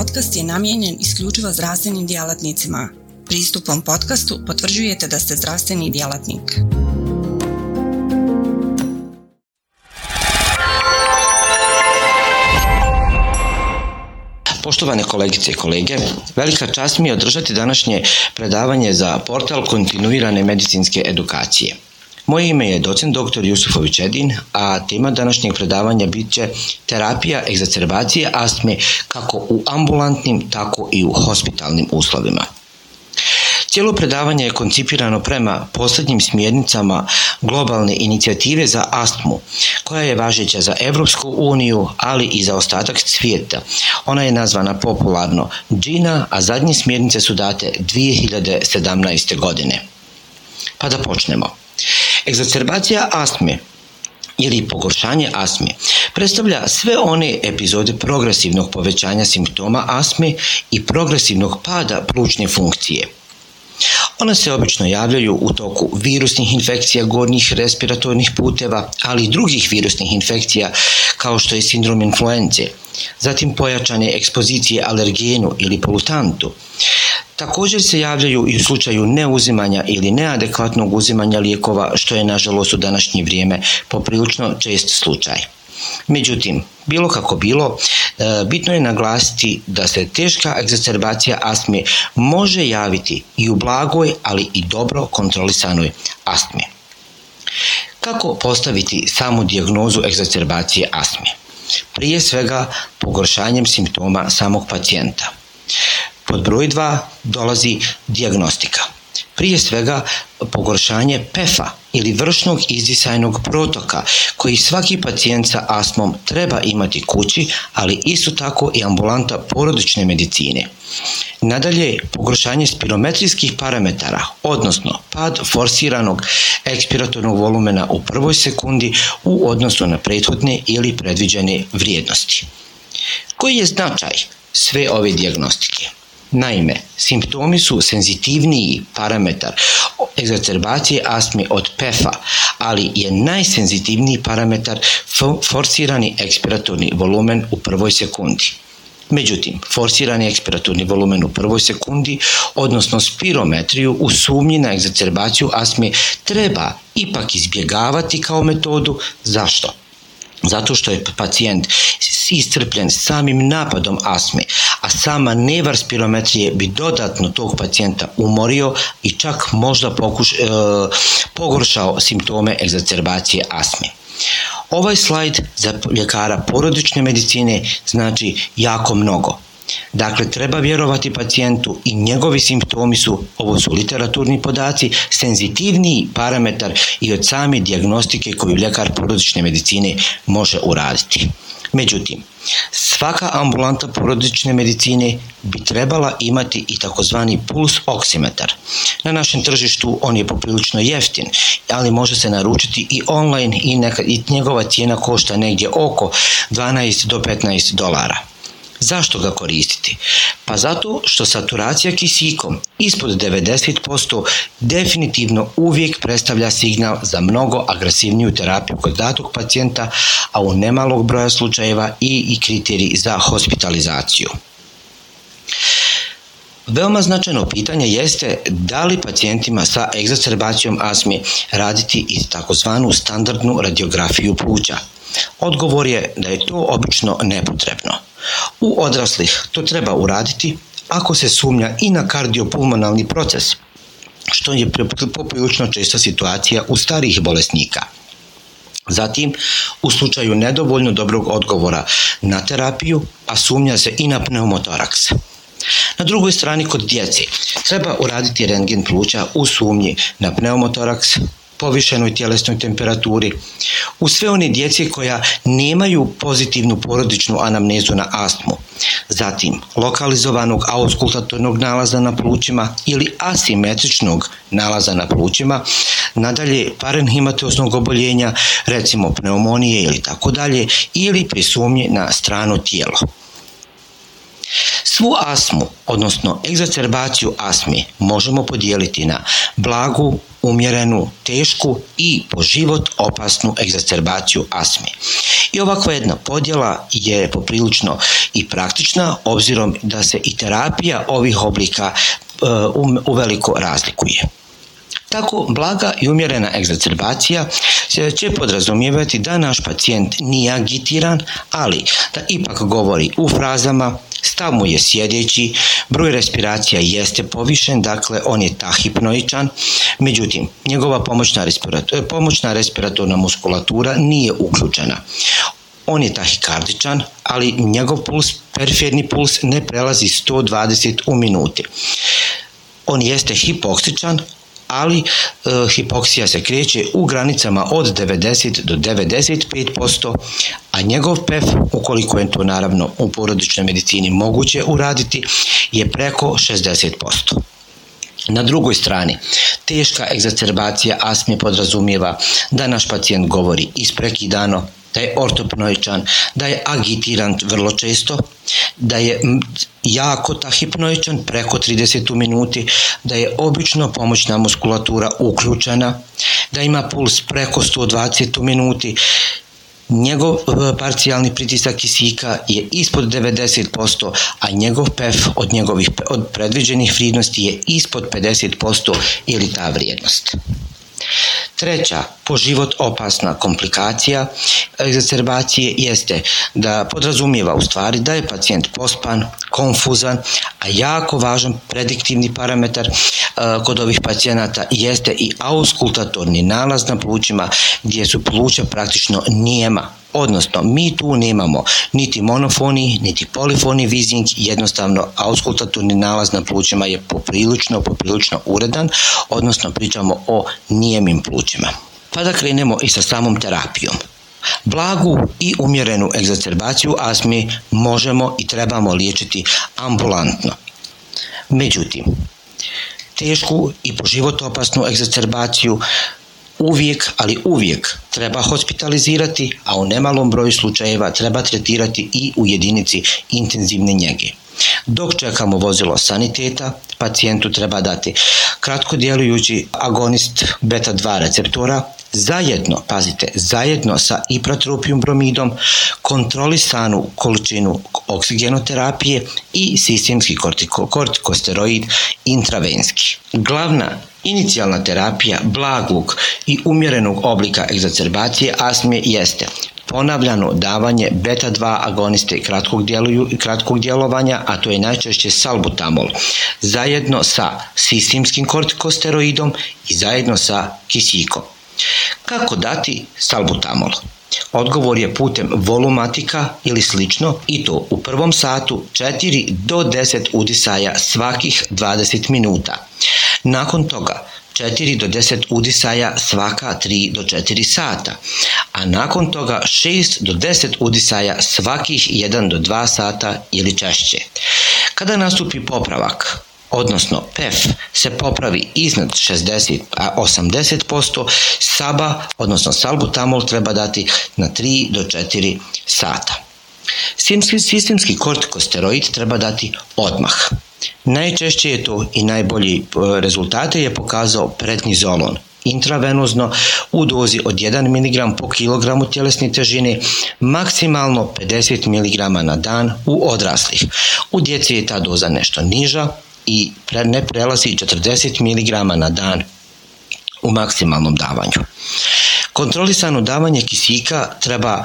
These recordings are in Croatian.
podcast je namijenjen isključivo zdravstvenim djelatnicima. Pristupom podcastu potvrđujete da ste zdravstveni djelatnik. Poštovane kolegice i kolege, velika čast mi je održati današnje predavanje za portal kontinuirane medicinske edukacije. Moje ime je docent dr. Jusufović Edin, a tema današnjeg predavanja bit će terapija egzacerbacije astme kako u ambulantnim, tako i u hospitalnim uslovima. Cijelo predavanje je koncipirano prema posljednjim smjernicama globalne inicijative za astmu, koja je važeća za Europsku uniju, ali i za ostatak svijeta. Ona je nazvana popularno GINA, a zadnje smjernice su date 2017. godine. Pa da počnemo. Egzacerbacija astme ili pogoršanje astme predstavlja sve one epizode progresivnog povećanja simptoma astme i progresivnog pada plućne funkcije. Ona se obično javljaju u toku virusnih infekcija gornjih respiratornih puteva, ali i drugih virusnih infekcija kao što je sindrom influence, zatim pojačane ekspozicije alergenu ili polutantu, Također se javljaju i u slučaju neuzimanja ili neadekvatnog uzimanja lijekova, što je nažalost u današnje vrijeme poprilično čest slučaj. Međutim, bilo kako bilo, e, bitno je naglasiti da se teška egzacerbacija astme može javiti i u blagoj, ali i dobro kontrolisanoj astme. Kako postaviti samu dijagnozu egzacerbacije astme? Prije svega pogoršanjem simptoma samog pacijenta. Pod broj 2 dolazi dijagnostika. Prije svega pogoršanje PEFA ili vršnog izdisajnog protoka koji svaki pacijent sa astmom treba imati kući, ali isto tako i ambulanta porodične medicine. Nadalje, pogoršanje spirometrijskih parametara, odnosno pad forsiranog ekspiratornog volumena u prvoj sekundi u odnosu na prethodne ili predviđene vrijednosti. Koji je značaj sve ove dijagnostike? Naime, simptomi su senzitivniji parametar egzacerbacije astme od PEFA, ali je najsenzitivniji parametar forsirani ekspiratorni volumen u prvoj sekundi. Međutim, forsirani ekspiratorni volumen u prvoj sekundi, odnosno spirometriju u sumnji na egzacerbaciju astme treba ipak izbjegavati kao metodu. Zašto? Zato što je pacijent iscrpljen samim napadom asme, a sama nevar spirometrije bi dodatno tog pacijenta umorio i čak možda pokuš, e, pogoršao simptome egzacerbacije asme. Ovaj slajd za ljekara porodične medicine znači jako mnogo. Dakle, treba vjerovati pacijentu i njegovi simptomi su, ovo su literaturni podaci, senzitivniji parametar i od same dijagnostike koju ljekar porodične medicine može uraditi. Međutim, svaka ambulanta porodične medicine bi trebala imati i takozvani puls oksimetar. Na našem tržištu on je poprilično jeftin, ali može se naručiti i online i, neka, i njegova cijena košta negdje oko 12 do 15 dolara. Zašto ga koristiti? Pa zato što saturacija kisikom ispod 90% definitivno uvijek predstavlja signal za mnogo agresivniju terapiju kod datog pacijenta, a u nemalog broja slučajeva i, i kriteriji za hospitalizaciju. Veoma značajno pitanje jeste da li pacijentima sa egzacerbacijom asme raditi i takozvanu standardnu radiografiju pluća. Odgovor je da je to obično nepotrebno. U odraslih to treba uraditi ako se sumnja i na kardiopulmonalni proces, što je poprilično česta situacija u starijih bolesnika. Zatim, u slučaju nedovoljno dobrog odgovora na terapiju, a sumnja se i na pneumotoraks. Na drugoj strani kod djece treba uraditi rengen pluća u sumnji na pneumotoraks, povišenoj tjelesnoj temperaturi, u sve one djece koja nemaju pozitivnu porodičnu anamnezu na astmu, zatim lokalizovanog auskultatornog nalaza na plućima ili asimetričnog nalaza na plućima, nadalje parenhimatoznog oboljenja, recimo pneumonije ili tako dalje, ili prisumnje na strano tijelo. Svu astmu, odnosno egzacerbaciju asme, možemo podijeliti na blagu, umjerenu, tešku i po život opasnu egzacerbaciju astme. I ovakva jedna podjela je poprilično i praktična, obzirom da se i terapija ovih oblika e, uveliko razlikuje. Tako blaga i umjerena egzacerbacija će podrazumijevati da naš pacijent nije agitiran, ali da ipak govori u frazama, stav mu je sjedeći, broj respiracija jeste povišen, dakle on je tahipnoičan, međutim njegova pomoćna, respirator, pomoćna respiratorna muskulatura nije uključena. On je tahikardičan, ali njegov puls, periferni puls ne prelazi 120 u minuti. On jeste hipoksičan, ali e, hipoksija se kreće u granicama od 90 do 95%, a njegov PEF, ukoliko je to naravno u porodičnoj medicini moguće uraditi, je preko 60%. Na drugoj strani, teška egzacerbacija asme podrazumijeva da naš pacijent govori isprekidano, da je ortopnoičan, da je agitiran vrlo često, da je jako tahipnoičan preko 30 minuti, da je obično pomoćna muskulatura uključena, da ima puls preko 120 u minuti, njegov e, parcijalni pritisak kisika je ispod 90%, a njegov PEF od njegovih od predviđenih vrijednosti je ispod 50% ili ta vrijednost. Treća, po život opasna komplikacija egzacerbacije jeste da podrazumijeva u stvari da je pacijent pospan, konfuzan, a jako važan prediktivni parametar e, kod ovih pacijenata jeste i auskultatorni nalaz na plućima gdje su pluća praktično nijema Odnosno, mi tu nemamo niti monofoni, niti polifoni vizing, jednostavno auskultatorni nalaz na plućima je poprilično, poprilično uredan, odnosno pričamo o nijemim plućima. Pa da krenemo i sa samom terapijom. Blagu i umjerenu egzacerbaciju asmi možemo i trebamo liječiti ambulantno. Međutim, tešku i po život opasnu egzacerbaciju uvijek, ali uvijek treba hospitalizirati, a u nemalom broju slučajeva treba tretirati i u jedinici intenzivne njege. Dok čekamo vozilo saniteta, pacijentu treba dati kratko djelujući agonist beta-2 receptora zajedno, pazite, zajedno sa ipratropijum bromidom, kontrolisanu količinu oksigenoterapije i sistemski kortiko, kortikosteroid intravenski. Glavna inicijalna terapija blagog i umjerenog oblika egzacerbacije astme jeste ponavljano davanje beta-2 agoniste kratkog, djeluju, kratkog djelovanja, a to je najčešće salbutamol, zajedno sa sistemskim kortikosteroidom i zajedno sa kisikom. Kako dati salbutamol? Odgovor je putem volumatika ili slično i to u prvom satu 4 do 10 udisaja svakih 20 minuta. Nakon toga 4 do 10 udisaja svaka 3 do 4 sata, a nakon toga 6 do 10 udisaja svakih 1 do 2 sata ili češće. Kada nastupi popravak, odnosno PEF se popravi iznad 60 a 80%, SABA, odnosno salbutamol treba dati na 3 do 4 sata. Sistemski kortikosteroid treba dati odmah. Najčešće je to i najbolji e, rezultate je pokazao prednizolon intravenozno u dozi od 1 mg po kilogramu tjelesne težine, maksimalno 50 mg na dan u odraslih. U djeci je ta doza nešto niža, i ne prelazi 40 mg na dan u maksimalnom davanju. Kontrolisano davanje kisika treba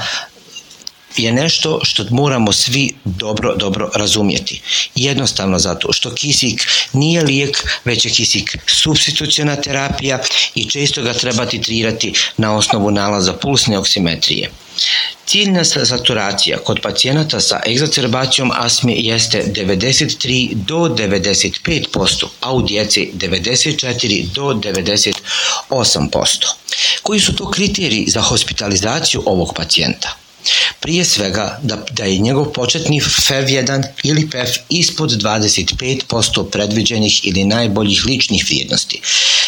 je nešto što moramo svi dobro, dobro razumjeti. Jednostavno zato što kisik nije lijek, već je kisik substitucijona terapija i često ga treba titrirati na osnovu nalaza pulsne oksimetrije. Ciljna saturacija kod pacijenata sa egzacerbacijom asme jeste 93 do 95%, a u djeci 94 do 98%. Koji su to kriteriji za hospitalizaciju ovog pacijenta? Prije svega da, da je njegov početni FEV1 ili PEF ispod 25% predviđenih ili najboljih ličnih vrijednosti.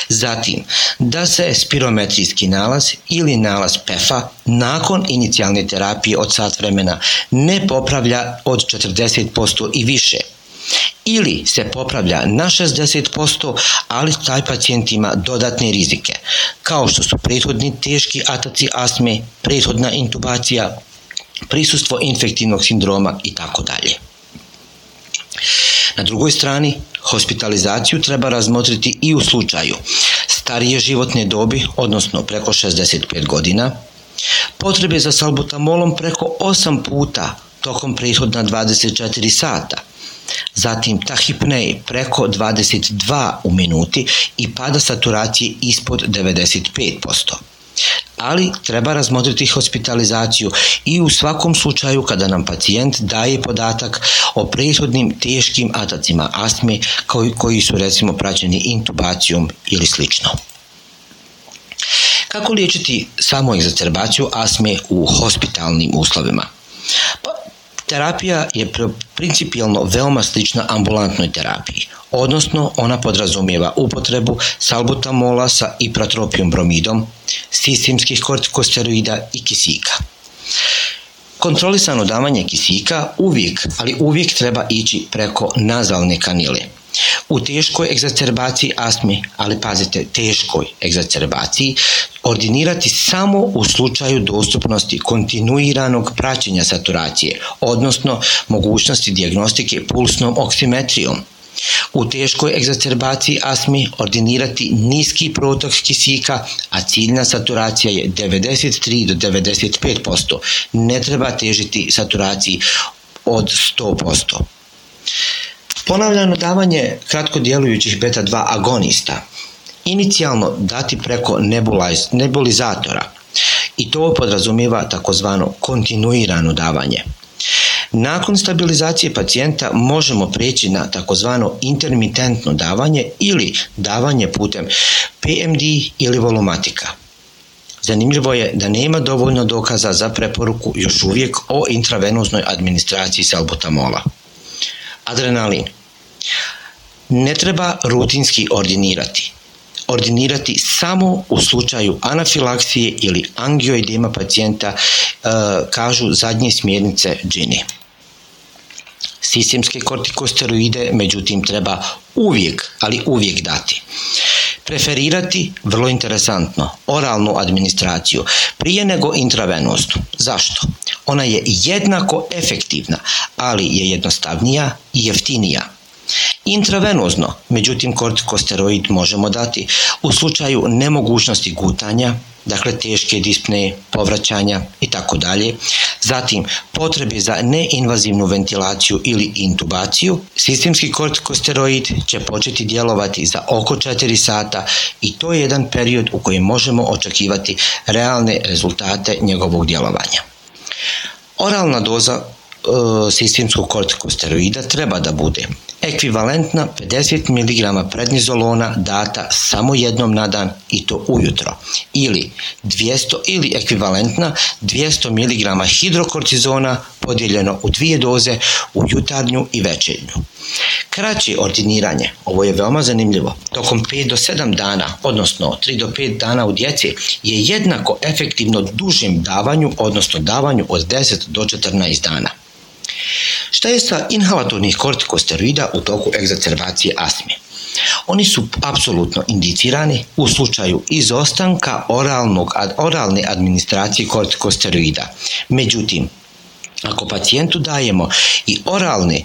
Zatim, da se spirometrijski nalaz ili nalaz PEF-a nakon inicijalne terapije od sat vremena ne popravlja od 40% i više ili se popravlja na 60%, ali taj pacijent ima dodatne rizike, kao što su prethodni teški ataci astme, prethodna intubacija, prisustvo infektivnog sindroma i tako dalje. Na drugoj strani, hospitalizaciju treba razmotriti i u slučaju starije životne dobi, odnosno preko 65 godina, potrebe za salbutamolom preko 8 puta tokom prethodna 24 sata, zatim tahipnej preko 22 u minuti i pada saturacije ispod 95% ali treba razmotriti hospitalizaciju i u svakom slučaju kada nam pacijent daje podatak o prethodnim teškim atacima astme koji, koji su recimo praćeni intubacijom ili slično. Kako liječiti samo egzacerbaciju asme u hospitalnim uslovima? Pa, terapija je principijalno veoma slična ambulantnoj terapiji, odnosno ona podrazumijeva upotrebu salbutamola sa ipratropijom bromidom, sistemskih kortikosteroida i kisika. Kontrolisano davanje kisika uvijek, ali uvijek treba ići preko nazalne kanile. U teškoj egzacerbaciji astme, ali pazite, teškoj egzacerbaciji, ordinirati samo u slučaju dostupnosti kontinuiranog praćenja saturacije, odnosno mogućnosti diagnostike pulsnom oksimetrijom – U teškoj egzacerbaciji asmi ordinirati niski protok kisika, a ciljna saturacija je 93 do 95%. Ne treba težiti saturaciji od 100%. Ponavljano davanje kratko djelujućih beta-2 agonista inicijalno dati preko nebulizatora i to podrazumijeva takozvano kontinuirano davanje – Nakon stabilizacije pacijenta možemo preći na takozvano intermitentno davanje ili davanje putem PMD ili volumatika. Zanimljivo je da nema dovoljno dokaza za preporuku još uvijek o intravenoznoj administraciji salbutamola. Adrenalin. Ne treba rutinski ordinirati. Ordinirati samo u slučaju anafilaksije ili angioidema pacijenta, e, kažu zadnje smjernice Gini. Sistemske kortikosteroide, međutim, treba uvijek, ali uvijek dati. Preferirati, vrlo interesantno, oralnu administraciju prije nego intravenoznu. Zašto? Ona je jednako efektivna, ali je jednostavnija i jeftinija. Intravenozno, međutim, kortikosteroid možemo dati u slučaju nemogućnosti gutanja, dakle teške dispne, povraćanja i tako dalje. Zatim, potrebe za neinvazivnu ventilaciju ili intubaciju. Sistemski kortikosteroid će početi djelovati za oko 4 sata i to je jedan period u kojem možemo očekivati realne rezultate njegovog djelovanja. Oralna doza sistemskog kortikosteroida treba da bude ekvivalentna 50 mg prednizolona data samo jednom na dan i to ujutro ili 200 ili ekvivalentna 200 mg hidrokortizona podijeljeno u dvije doze u jutarnju i večernju. Kraće ordiniranje, ovo je veoma zanimljivo, tokom 5 do 7 dana, odnosno 3 do 5 dana u djeci, je jednako efektivno dužim davanju, odnosno davanju od 10 do 14 dana. Šta je sa inhalatornih kortikosteroida u toku egzacerbacije astme? Oni su apsolutno indicirani u slučaju izostanka oralnog, oralne administracije kortikosteroida. Međutim, ako pacijentu dajemo i oralne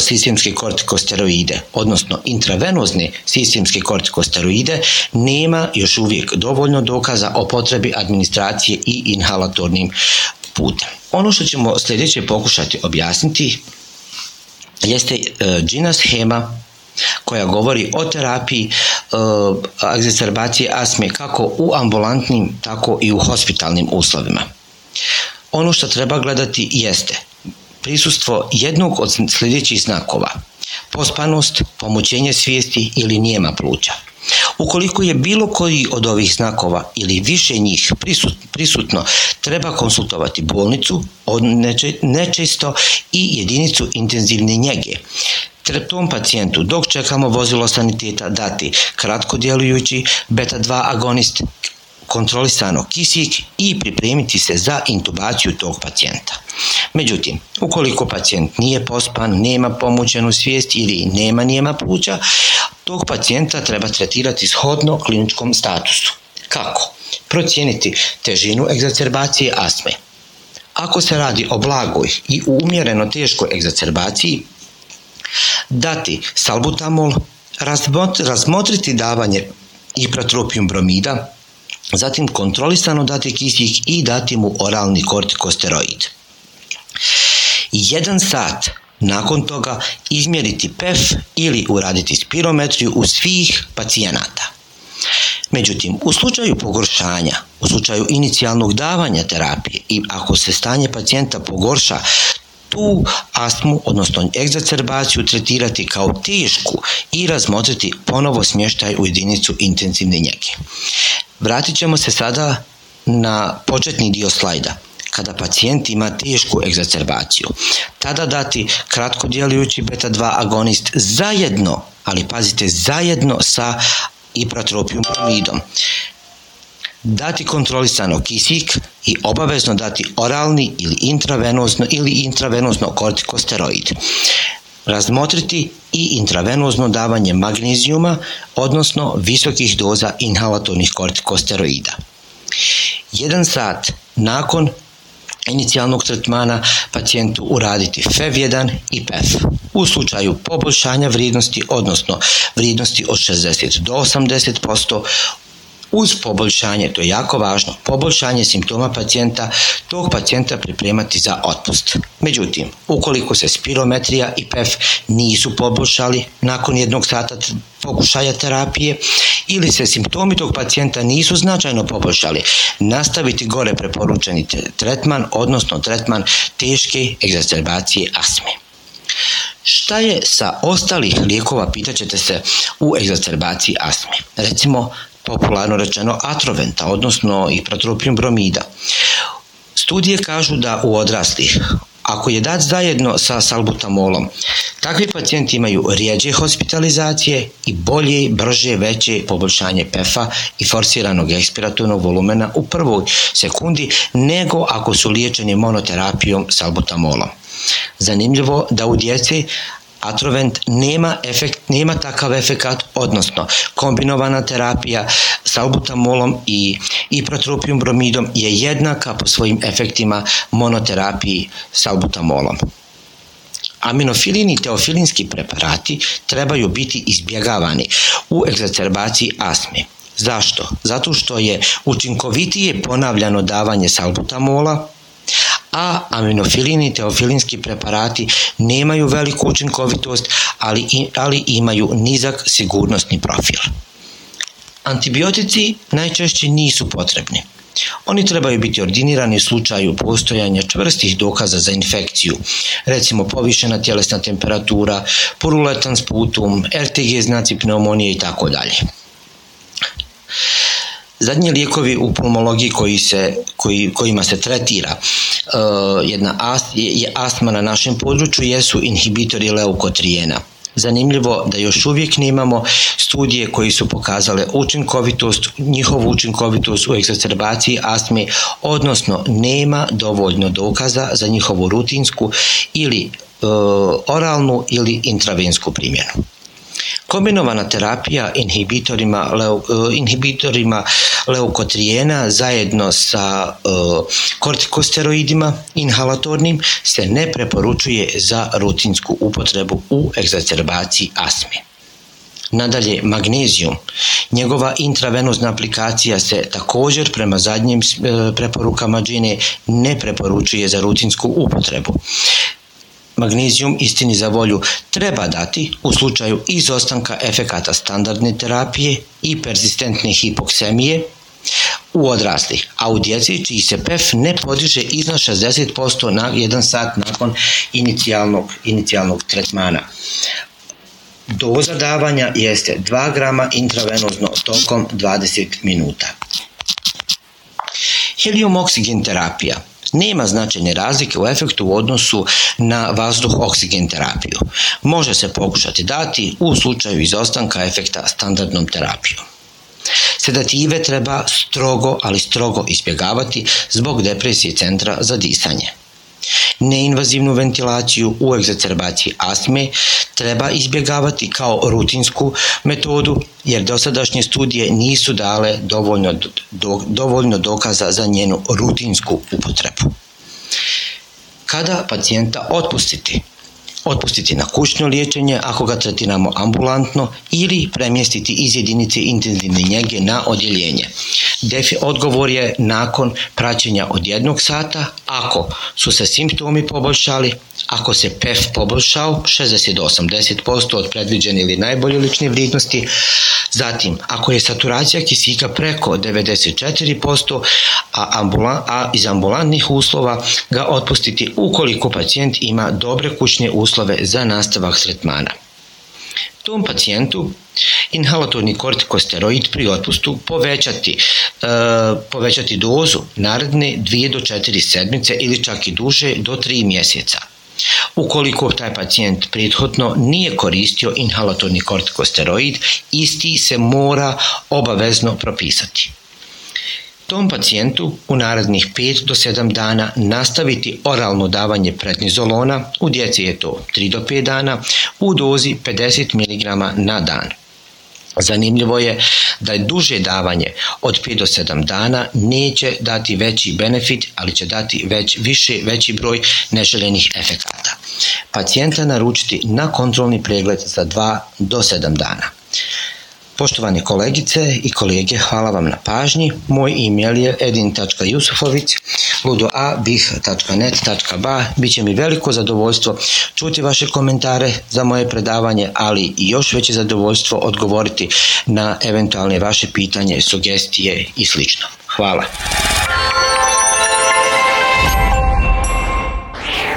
sistemske kortikosteroide, odnosno intravenozne sistemske kortikosteroide, nema još uvijek dovoljno dokaza o potrebi administracije i inhalatornim putem. Ono što ćemo sljedeće pokušati objasniti jeste džina schema koja govori o terapiji e, egzacerbacije asme kako u ambulantnim, tako i u hospitalnim uslovima. Ono što treba gledati jeste prisustvo jednog od sljedećih znakova, pospanost, pomoćenje svijesti ili nijema pluća. Ukoliko je bilo koji od ovih znakova ili više njih prisutno, treba konsultovati bolnicu, nečesto i jedinicu intenzivne njege. Tom pacijentu dok čekamo vozilo saniteta dati kratko djelujući beta-2 agonist kontrolisano kisik i pripremiti se za intubaciju tog pacijenta. Međutim, ukoliko pacijent nije pospan, nema pomoćenu svijest ili nema nijema pluća, tog pacijenta treba tretirati shodno kliničkom statusu. Kako? Procijeniti težinu egzacerbacije astme. Ako se radi o blagoj i umjereno teškoj egzacerbaciji, dati salbutamol, razmotriti davanje ipratropium bromida, zatim kontrolisano dati kisik i dati mu oralni kortikosteroid. Jedan sat nakon toga izmjeriti PEF ili uraditi spirometriju u svih pacijenata. Međutim, u slučaju pogoršanja, u slučaju inicijalnog davanja terapije i ako se stanje pacijenta pogorša, tu astmu, odnosno egzacerbaciju, tretirati kao tešku i razmotriti ponovo smještaj u jedinicu intenzivne njege. Vratit ćemo se sada na početni dio slajda kada pacijent ima tešku egzacerbaciju. Tada dati kratko djelujući beta-2 agonist zajedno, ali pazite, zajedno sa ipratropijum bromidom dati kontrolisano kisik i obavezno dati oralni ili intravenozno ili intravenozno kortikosteroid. Razmotriti i intravenozno davanje magnezijuma, odnosno visokih doza inhalatornih kortikosteroida. Jedan sat nakon inicijalnog tretmana pacijentu uraditi FEV1 i PEF. U slučaju poboljšanja vrijednosti, odnosno vrijednosti od 60 do 80%, uz poboljšanje, to je jako važno, poboljšanje simptoma pacijenta, tog pacijenta pripremati za otpust. Međutim, ukoliko se spirometrija i PEF nisu poboljšali nakon jednog sata pokušaja terapije ili se simptomi tog pacijenta nisu značajno poboljšali, nastaviti gore preporučeni tretman, odnosno tretman teške egzacerbacije asme. Šta je sa ostalih lijekova, pitaćete se, u egzacerbaciji asme? Recimo, popularno rečeno atroventa, odnosno i protropijum bromida. Studije kažu da u odraslih, ako je dat zajedno sa salbutamolom, takvi pacijenti imaju rijeđe hospitalizacije i bolje, brže, veće poboljšanje PEFA i forsiranog ekspiratornog volumena u prvoj sekundi nego ako su liječeni monoterapijom salbutamolom. Zanimljivo da u djeci Atrovent nema, efekt, nema takav efekat, odnosno kombinovana terapija s albutamolom i iprotropijum bromidom je jednaka po svojim efektima monoterapiji s albutamolom. Aminofilini i teofilinski preparati trebaju biti izbjegavani u egzacerbaciji astme. Zašto? Zato što je učinkovitije ponavljano davanje salbutamola, a aminofilini i teofilinski preparati nemaju veliku učinkovitost, ali, ali imaju nizak sigurnosni profil. Antibiotici najčešće nisu potrebni. Oni trebaju biti ordinirani u slučaju postojanja čvrstih dokaza za infekciju, recimo povišena tjelesna temperatura, puruletan sputum, RTG znaci pneumonije i tako dalje. Zadnji lijekovi u pulmologiji koji se, koji, kojima se tretira uh, jedna ast, je astma na našem području jesu inhibitori leukotrijena. Zanimljivo da još uvijek nemamo studije koji su pokazale učinkovitost, njihovu učinkovitost u eksacerbaciji astme, odnosno nema dovoljno dokaza za njihovu rutinsku ili uh, oralnu ili intravensku primjenu. Kombinovana terapija inhibitorima, leu, e, inhibitorima leukotrijena zajedno sa uh, kortikosteroidima inhalatornim se ne preporučuje za rutinsku upotrebu u egzacerbaciji asme. Nadalje, magnezijum. Njegova intravenozna aplikacija se također prema zadnjim e, preporukama džine ne preporučuje za rutinsku upotrebu magnezijum istini za volju treba dati u slučaju izostanka efekata standardne terapije i persistentne hipoksemije u odraslih, a u djeci čiji se PEF ne podiže iznad 60% na jedan sat nakon inicijalnog, inicijalnog tretmana. Doza davanja jeste 2 grama intravenozno tokom 20 minuta. Helium oksigen terapija nema značajne razlike u efektu u odnosu na vazduh oksigen terapiju. Može se pokušati dati u slučaju izostanka efekta standardnom terapijom. Sedative treba strogo, ali strogo izbjegavati zbog depresije centra za disanje. Neinvazivnu ventilaciju u egzacerbaciji astme treba izbjegavati kao rutinsku metodu jer dosadašnje studije nisu dale dovoljno, do, dovoljno dokaza za njenu rutinsku upotrebu. Kada pacijenta otpustiti? otpustiti na kućno liječenje ako ga tretiramo ambulantno ili premjestiti iz jedinice intenzivne njege na odjeljenje. Odgovor je nakon praćenja od jednog sata, ako su se simptomi poboljšali, ako se PEF poboljšao 60 80% od predviđene ili najbolje lične vrijednosti, zatim ako je saturacija kisika preko 94%, a, ambulan, a iz ambulantnih uslova ga otpustiti ukoliko pacijent ima dobre kućne uslove za nastavak tretmana. Tom pacijentu inhalatorni kortikosteroid pri otpustu povećati, e, povećati dozu naredne 2 do 4 sedmice ili čak i duže do 3 mjeseca. Ukoliko taj pacijent prethodno nije koristio inhalatorni kortikosteroid, isti se mora obavezno propisati. Tom pacijentu u narednih 5 do 7 dana nastaviti oralno davanje prednizolona, u djeci je to 3 do 5 dana, u dozi 50 mg na dan. Zanimljivo je da je duže davanje od 5 do 7 dana neće dati veći benefit, ali će dati već više veći broj neželjenih efekata. Pacijenta naručiti na kontrolni pregled za 2 do 7 dana. Poštovane kolegice i kolege, hvala vam na pažnji. Moj e-mail je edin.jusufović ludoabih.net.ba Biće mi veliko zadovoljstvo čuti vaše komentare za moje predavanje, ali i još veće zadovoljstvo odgovoriti na eventualne vaše pitanje, sugestije i sl. Hvala.